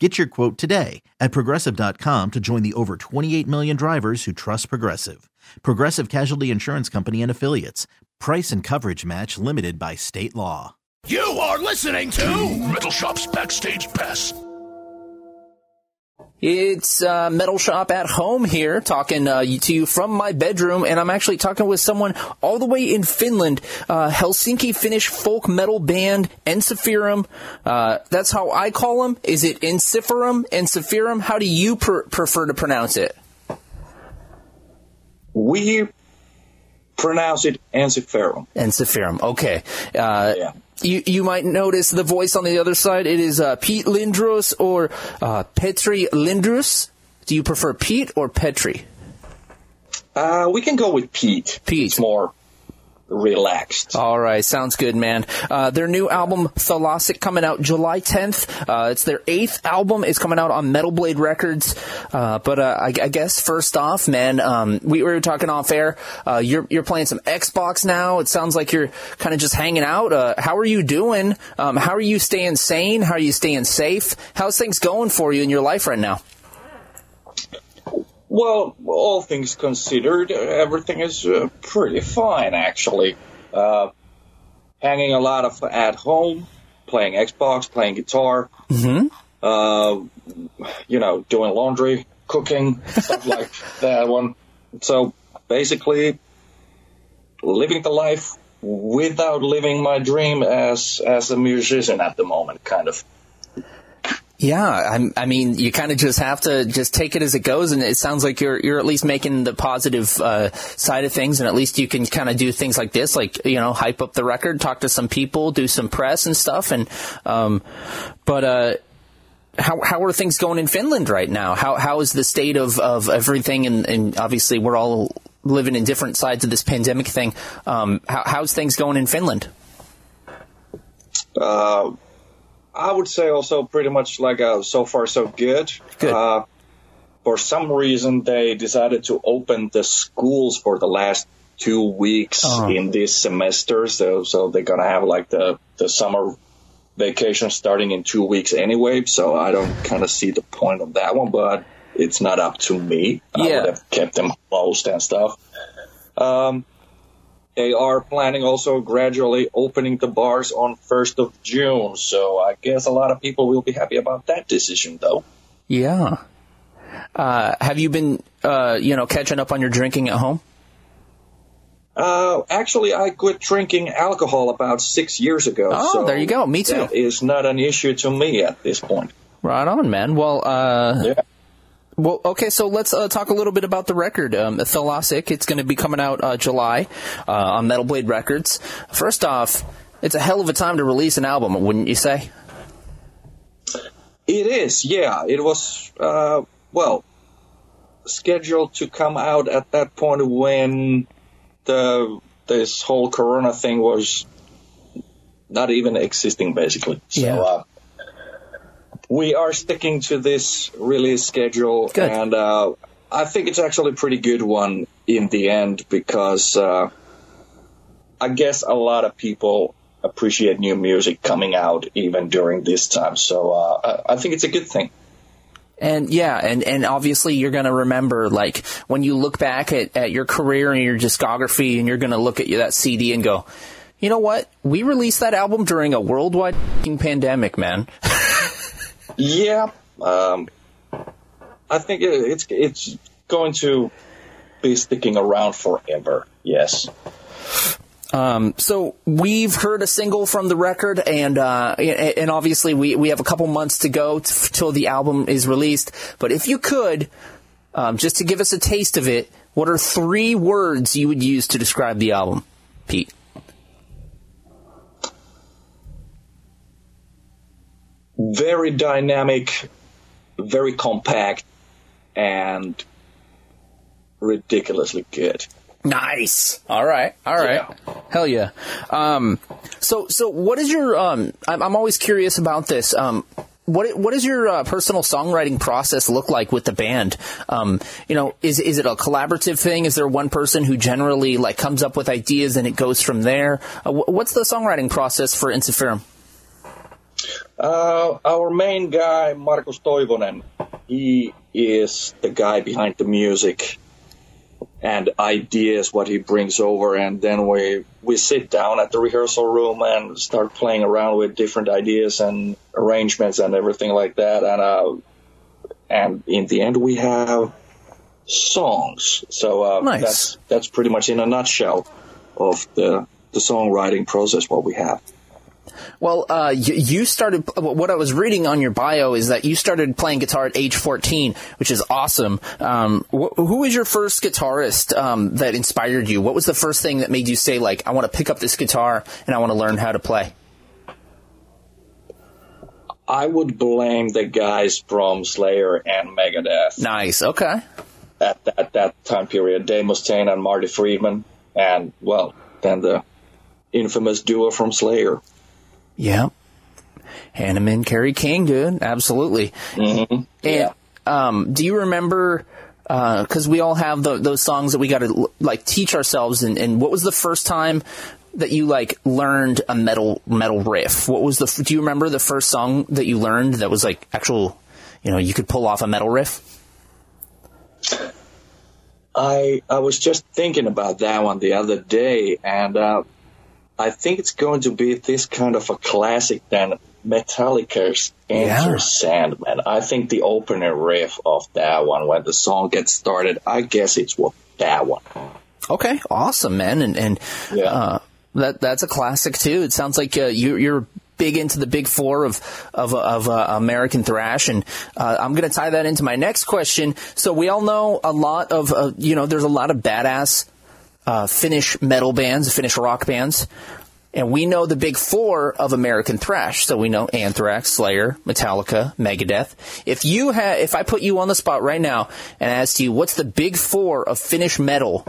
Get your quote today at progressive.com to join the over 28 million drivers who trust Progressive. Progressive Casualty Insurance Company and Affiliates. Price and coverage match limited by state law. You are listening to Metal Shop's Backstage Pass. It's uh, Metal Shop at home here, talking uh, to you from my bedroom, and I'm actually talking with someone all the way in Finland, uh, Helsinki Finnish folk metal band Ensiferum. Uh, that's how I call them. Is it Ensiferum? Ensiferum? How do you pr- prefer to pronounce it? We pronounce it Ensiferum. Ensiferum. Okay. Uh, Yeah. You you might notice the voice on the other side. It is uh, Pete Lindroos or uh, Petri Lindroos. Do you prefer Pete or Petri? Uh, we can go with Pete. Pete. It's more relaxed. All right, sounds good, man. Uh, their new album, Thalassic, coming out July 10th. Uh, it's their eighth album. It's coming out on Metal Blade Records. Uh, but uh, I, I guess first off, man, um, we, we were talking off air. Uh, you're you're playing some Xbox now. It sounds like you're kind of just hanging out. Uh, how are you doing? Um, how are you staying sane? How are you staying safe? How's things going for you in your life right now? Well, all things considered, everything is uh, pretty fine, actually. Uh, hanging a lot of at home, playing Xbox, playing guitar, Mm-hmm. uh, you know, doing laundry, cooking, stuff like that one. So basically, living the life without living my dream as as a musician at the moment, kind of. Yeah, I'm, I mean, you kind of just have to just take it as it goes, and it sounds like you're you're at least making the positive uh, side of things, and at least you can kind of do things like this, like you know, hype up the record, talk to some people, do some press and stuff, and um, but uh, how how are things going in Finland right now? How how is the state of of everything? And, and obviously, we're all living in different sides of this pandemic thing. Um, how, how's things going in Finland? Uh, I would say also pretty much like uh, so far so good. Good. Uh, for some reason, they decided to open the schools for the last two weeks Oh. in this semester. So, so they're gonna have like the the summer vacation starting in two weeks anyway. So I don't kind of see the point of that one, but it's not up to me. Yeah. I would have kept them closed and stuff. Um, they are planning also gradually opening the bars on 1st of June, so I guess a lot of people will be happy about that decision, though. Yeah. Uh, have you been, uh, you know, catching up on your drinking at home? Uh, actually, I quit drinking alcohol about six years ago. Oh, so there you go. Me too. That is not an issue to me at this point. Right on, man. Well, uh, Yeah. Well, okay. So let's uh, talk a little bit about the record, um, Thalassic. It's going to be coming out uh, July uh, on Metal Blade Records. First off, it's a hell of a time to release an album, wouldn't you say? It is, yeah. It was, uh, well, scheduled to come out at that point when the this whole Corona thing was not even existing, basically. So, Yeah. We are sticking to this release schedule, Good. and uh, I think it's actually a pretty good one in the end because uh, I guess a lot of people appreciate new music coming out even during this time. So uh, I I think it's a good thing. And yeah, and, and obviously you're going to remember, like, when you look back at, at your career and your discography and you're going to look at that CD and go, you know what? We released that album during a worldwide pandemic, man. Yeah, um, I think it, it's it's going to be sticking around forever. Yes. Um, so we've heard a single from the record, and uh, and obviously we, we have a couple months to go t- till the album is released. But if you could, um, just to give us a taste of it, what are three words you would use to describe the album, Pete? Very dynamic, very compact, and ridiculously good. Nice. All right. All right. Yeah. Hell yeah. Um, so, so what is your, um, I'm, I'm always curious about this. Um, what what does your uh, personal songwriting process look like with the band? Um, you know, is is it a collaborative thing? Is there one person who generally like comes up with ideas and it goes from there? Uh, what's the songwriting process for Ensiferum? Uh, our main guy, Markus Toivonen, he is the guy behind the music and ideas what he brings over and then we we sit down at the rehearsal room and start playing around with different ideas and arrangements and everything like that and uh and in the end we have songs so uh, nice. that's that's pretty much in a nutshell of the the songwriting process what we have well, uh, you, you, started. What I was reading on your bio is that you started playing guitar at age 14, which is awesome. Um, wh- who was your first guitarist um, that inspired you? What was the first thing that made you say, like, I want to pick up this guitar and I want to learn how to play? I would blame the guys from Slayer and Megadeth. Nice. Okay. At that, that time period, Dave Mustaine and Marty Friedman, and well, then the infamous duo from Slayer. Yeah. Hanneman, Kerry King, dude. Absolutely. Mm-hmm. And, um, do you remember, because uh, we all have the, those songs that we got to like teach ourselves, and, and what was the first time that you like learned a metal metal riff? What was the? Do you remember the first song that you learned that was like actual? You know, you could pull off a metal riff. I I was just thinking about that one the other day, and uh, I think it's going to be this kind of a classic then Metallica's Enter yeah. Sandman. I think the opening riff of that one when the song gets started, I guess it's what that one. Okay, awesome, man, and and yeah. uh, that that's a classic too. It sounds like uh, you, you're big into the big four of of, of uh, American thrash, and uh, I'm going to tie that into my next question. So we all know a lot of uh, you know there's a lot of badass uh, Finnish metal bands, Finnish rock bands. And we know the big four of American thrash. So we know Anthrax, Slayer, Metallica, Megadeth. If you had, if I put you on the spot right now and asked you, what's the big four of Finnish metal?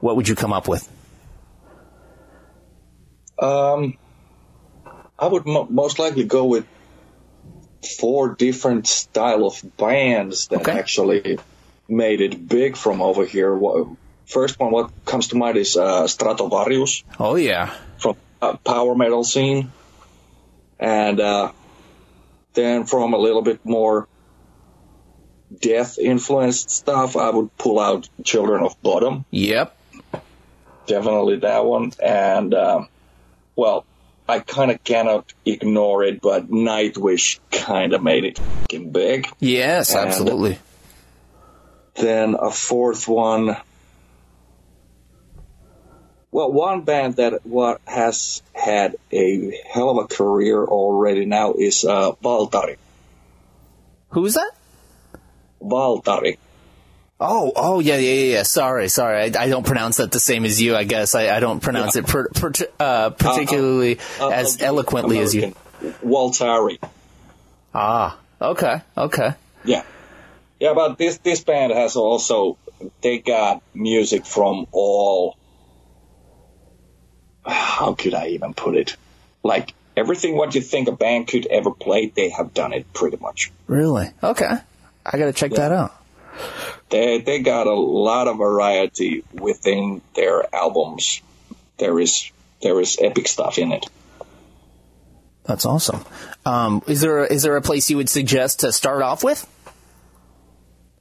What would you come up with? Um, I would mo- most likely go with four different style of bands that okay. actually made it big from over here. First one, what comes to mind is uh, Stratovarius. Oh yeah, from uh, power metal scene, and uh, then from a little bit more death influenced stuff, I would pull out Children of Bodom. Yep, definitely that one. And uh, well, I kind of cannot ignore it, but Nightwish kind of made it big. Yes, and absolutely. Then a fourth one well, one band that what has had a hell of a career already now is uh, Waltari. Who's that? Waltari. Oh, oh, yeah, yeah, yeah. Sorry, sorry. I, I don't pronounce that the same as you. I guess I, I don't pronounce yeah. it per, per, uh, particularly uh, uh, as eloquently American. as you. Waltari. Ah, okay, okay. Yeah, yeah. But this this band has also they got music from all how could I even put it? Like everything what you think a band could ever play, they have done it pretty much. Really? Okay. I got to check yeah. that out. They they got a lot of variety within their albums. There is there is epic stuff in it. That's awesome. Um, is there is there a place you would suggest to start off with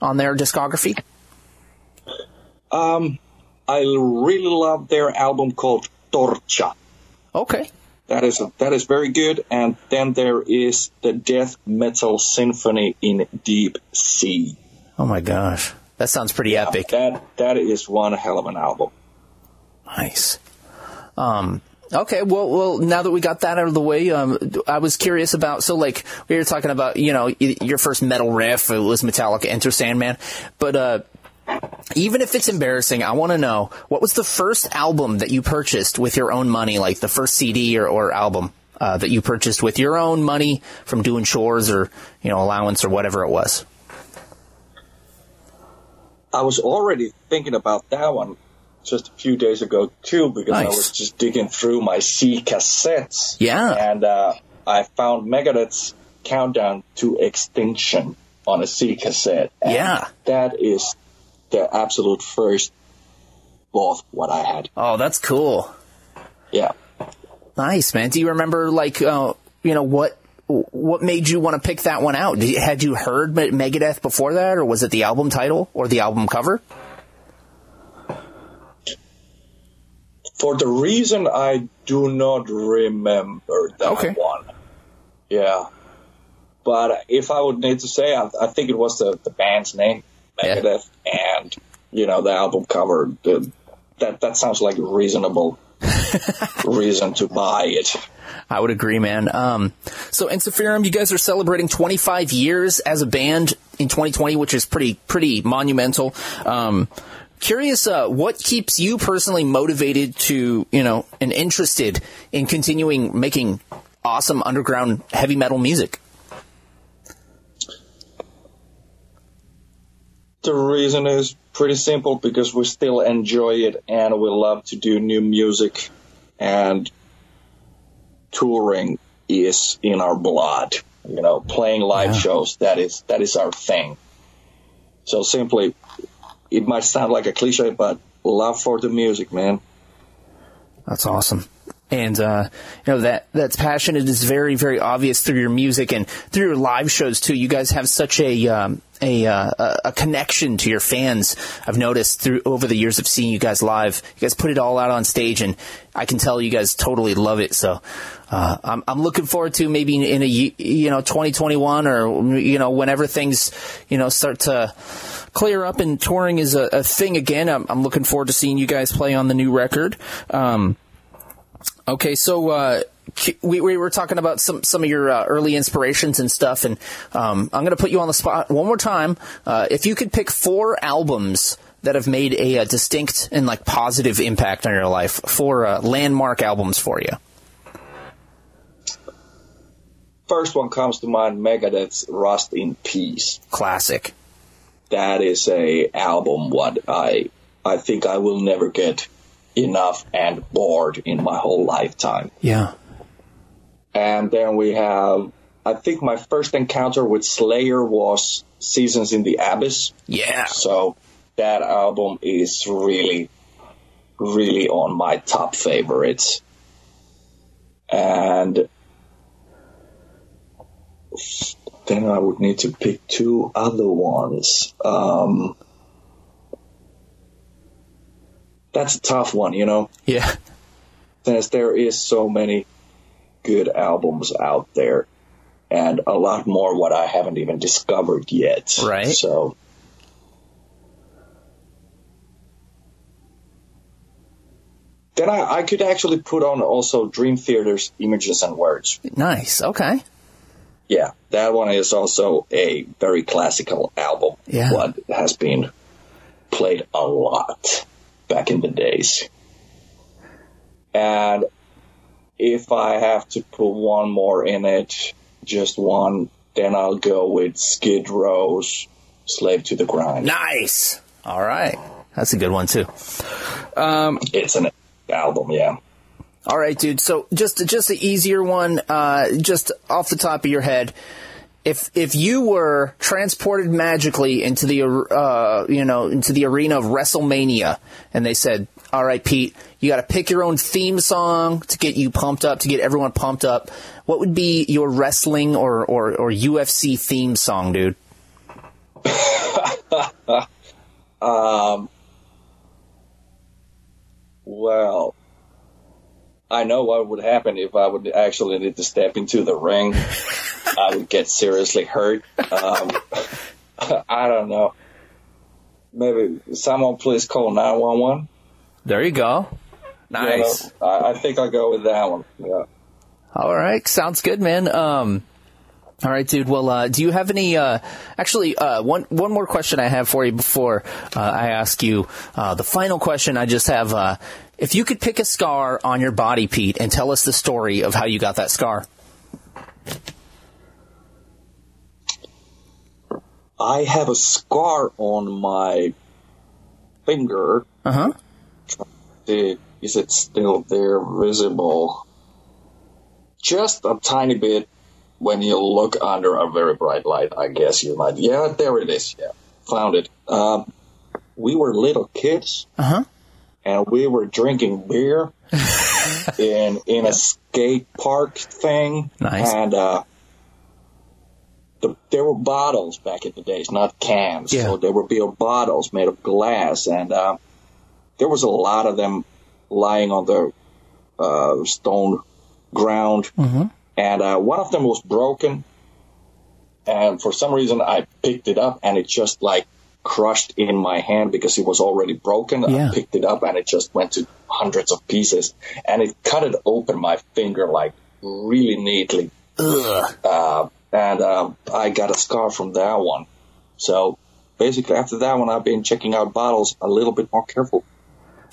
on their discography? Um, I really love their album called Torcha. Okay. That is that is very good. And then there is the Death Metal Symphony in Deep C. Oh my gosh, that sounds pretty epic. That that is one hell of an album. Nice. Um, okay, well, well, now that we got that out of the way, um, I was curious about. So, like, we were talking about, you know, your first metal riff it was Metallica, Enter Sandman, but uh, even if it's embarrassing, I want to know what was the first album that you purchased with your own money, like the first CD or, or album uh, that you purchased with your own money from doing chores or you know allowance or whatever it was. I was already thinking about that one just a few days ago too, because I was just digging through my C cassettes. Yeah. And uh, I found Megadeth's Countdown to Extinction on a C cassette. Yeah. That is the absolute first both what I had. Oh, that's cool. Yeah. Nice, man. Do you remember like uh, you know what what made you want to pick that one out? You, had you heard Megadeth before that, or was it the album title or the album cover? For the reason I do not remember that Okay. one. Yeah. But if I would need to say, I, I think it was the, the band's name, Yeah. Megadeth, and, you know, the album cover. The, that, that sounds like a reasonable reason to buy it. I would agree, man. Um, so Ensiferum, you guys are celebrating 25 years as a band in 2020, which is pretty pretty monumental. Um, curious, uh, what keeps you personally motivated to, you know, and interested in continuing making awesome underground heavy metal music? The reason is pretty simple because we still enjoy it and we love to do new music and touring is in our blood. You know, playing live shows, that is that is our thing. So simply it might sound like a cliche, but love for the music, man. That's awesome. And uh, you know that that's passion. It is very, very obvious through your music and through your live shows too. You guys have such a um, a uh, a- connection to your fans. I've noticed through over the years of seeing you guys live. You guys put it all out on stage, and I can tell you guys totally love it. So uh, I'm I'm looking forward to maybe in a you know 2021 or you know whenever things you know start to clear up and touring is a, a thing again. I'm, I'm looking forward to seeing you guys play on the new record. Um, Okay, so uh, we, we were talking about some some of your uh, early inspirations and stuff, and um, I'm going to put you on the spot one more time. Uh, if you could pick four albums that have made a, uh distinct and like positive impact on your life, four uh, landmark albums for you. First one comes to mind, Megadeth's Rust in Peace. Classic. that is a album what I I think I will never get enough and bored in my whole lifetime. Yeah. And then we have I think my first encounter with Slayer was Seasons in the Abyss. Yeah. So that album is really really on my top favorites. And then I would need to pick two other ones. Um, that's a tough one, you know, Yeah. since there is so many good albums out there and a lot more what I haven't even discovered yet. Right. So then I, I could actually put on also Dream Theater's Images and Words. Nice. Okay. Yeah, that one is also a very classical album. Yeah. What has been played a lot back in the days. And if I have to put one more in it, just one, then I'll go with Skid Row's Slave to the Grind. Nice. All right. That's a good one too. It's an album, yeah. All right, dude. So just just an easier one, uh, just off the top of your head. If if you were transported magically into the uh, you know into the arena of WrestleMania, and they said, "All right, Pete, you got to pick your own theme song to get you pumped up, to get everyone pumped up," what would be your wrestling or or, or UFC theme song, dude? um. Well, I know what would happen if I would actually need to step into the ring. I would get seriously hurt. Um, I don't know. Maybe someone please call 911. There you go. Nice. You know, I, I, think I'll go with that one. Yeah. All right. Sounds good, man. Um, all right, dude. Well, uh, do you have any? Uh, actually, uh, one one more question I have for you before uh, I ask you uh, the final question. I just have: uh, if you could pick a scar on your body, Pete, and tell us the story of how you got that scar. I have a scar on my finger. Uh huh. Is it still there, visible? Just a tiny bit when you look under a very bright light, I guess you might. Yeah, there it is. Yeah, found it. Um, we were little kids, uh-huh. And we were drinking beer in in a skate park thing. Nice. And uh, the, there were bottles back in the days, not cans. Yeah. So there were beer bottles made of glass, and uh, there was a lot of them lying on the uh, stone ground. Mm-hmm and uh, one of them was broken. And for some reason, I picked it up, and it just like crushed in my hand because it was already broken. Yeah. I picked it up, and it just went to hundreds of pieces, and it cut it open my finger like really neatly. Uh, and uh, I got a scar from that one. So basically, after that one, I've been checking out bottles a little bit more careful.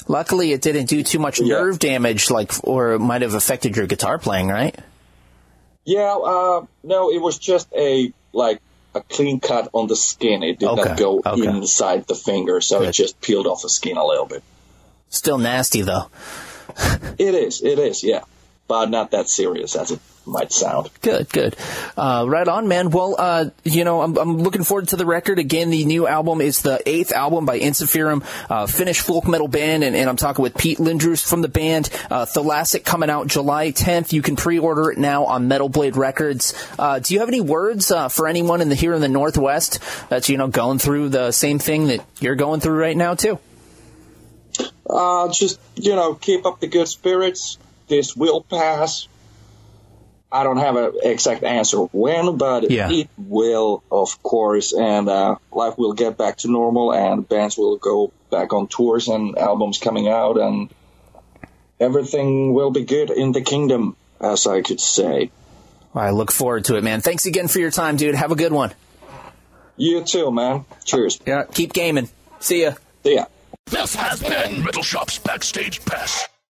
Luckily, it didn't do too much Yeah. nerve damage, like, or it might have affected your guitar playing, right? Yeah, uh, no, it was just a like a clean cut on the skin. It did Okay, not go okay. inside the finger, so Good. it just peeled off the skin a little bit. Still nasty though. It is, it is, yeah, but not that serious as it might sound. Good, good. Uh, right on, man. Well, uh, you know, I'm, I'm looking forward to the record. Again, the new album is the eighth album by Ensiferum, uh, Finnish folk metal band, and, and I'm talking with Pete Lindroos from the band. Uh, Thalassic coming out July 10th. You can pre-order it now on Metal Blade Records. Uh, do you have any words uh, for anyone in the here in the Northwest that's you know going through the same thing that you're going through right now too? Uh, just you know, keep up the good spirits. This will pass. I don't have an exact answer when, but Yeah. it will, of course, and uh, life will get back to normal, and bands will go back on tours, and albums coming out, and everything will be good in the kingdom, as I could say. I look forward to it, man. Thanks again for your time, dude. Have a good one. You too, man. Cheers. Yeah, keep gaming. See ya. See ya. This has been Metal Shop's Backstage Pass.